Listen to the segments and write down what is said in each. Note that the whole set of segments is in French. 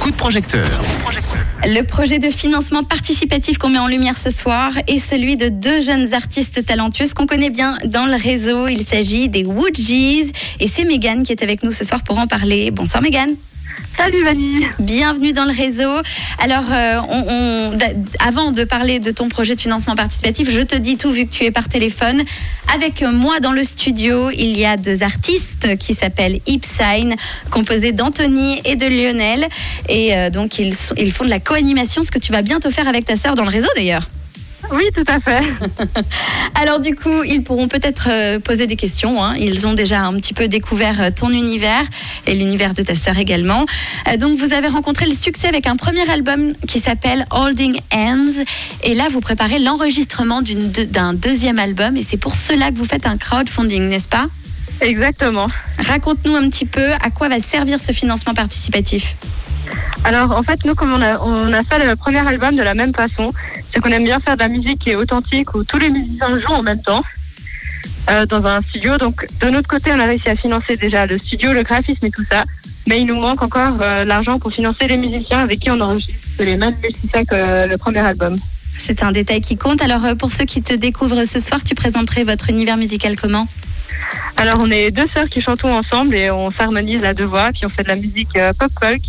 coup de projecteur. Le projet de financement participatif qu'on met en lumière ce soir est celui de deux jeunes artistes talentueuses qu'on connaît bien dans le réseau. Il s'agit des Woodgies et c'est Megan qui est avec nous ce soir pour en parler. Bonsoir Megan. Salut Vanille. Bienvenue dans le réseau. Alors, euh, avant de parler de ton projet de financement participatif, je te dis tout vu que tu es par téléphone. Avec moi dans le studio, il y a deux artistes qui s'appellent Ipsign, composés d'Anthony et de Lionel. Et euh, donc, ils, ils font de la co-animation, ce que tu vas bientôt faire avec ta sœur dans le réseau d'ailleurs. Oui, tout à fait. Alors du coup, ils pourront peut-être euh, poser des questions. hein. Ils ont déjà un petit peu découvert euh, ton univers et l'univers de ta sœur également. Euh, donc vous avez rencontré le succès avec un premier album qui s'appelle Holding Hands. Et là, vous préparez l'enregistrement d'un deuxième album. Et c'est pour cela que vous faites un crowdfunding, n'est-ce pas? Exactement. Raconte-nous un petit peu à quoi va servir ce financement participatif. Alors, en fait, nous, comme on a, on a fait le premier album de la même façon, c'est qu'on aime bien faire de la musique qui est authentique, où tous les musiciens jouent en même temps euh, dans un studio. Donc, de notre côté, on a réussi à financer déjà le studio, le graphisme et tout ça. Mais il nous manque encore euh, l'argent pour financer les musiciens avec qui on enregistre les mêmes musiciens que euh, le premier album. C'est un détail qui compte. Alors euh, pour ceux qui te découvrent ce soir, tu présenterais votre univers musical comment? Alors, on est deux sœurs qui chantons ensemble et on s'harmonise à deux voix, puis on fait de la musique pop-folk,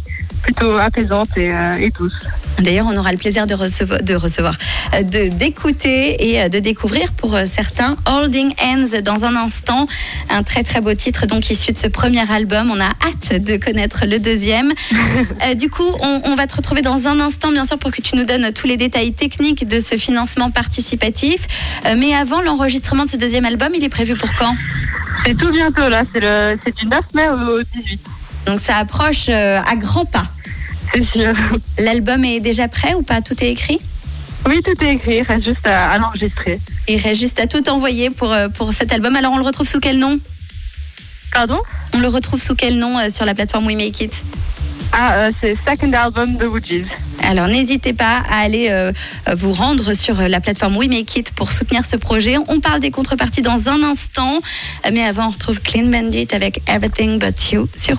plutôt apaisante et, et douce. D'ailleurs, on aura le plaisir de recevoir, de recevoir, euh, de d'écouter et euh, de découvrir pour euh, certains Holding Hands dans un instant, un très très beau titre donc issu de ce premier album. On a hâte de connaître le deuxième. Euh, du coup, on, on va te retrouver dans un instant, bien sûr, pour que tu nous donnes tous les détails techniques de ce financement participatif. Euh, mais avant l'enregistrement de ce deuxième album, il est prévu pour quand? C'est tout bientôt là, c'est du 9 mai au 18. Donc ça approche euh, à grands pas. C'est sûr. L'album est déjà prêt ou pas? Tout est écrit? Oui, tout est écrit, il reste juste à, à l'enregistrer. Il reste juste à tout envoyer pour, euh, pour cet album. Alors on le retrouve sous quel nom? Pardon? On le retrouve sous quel nom euh, sur la plateforme We Make It? Ah, euh, c'est Second Album de Woodgies. Alors n'hésitez pas à aller euh, vous rendre sur la plateforme We Make It pour soutenir ce projet. On parle des contreparties dans un instant. Mais avant, on retrouve Clean Bandit avec Everything But You sur.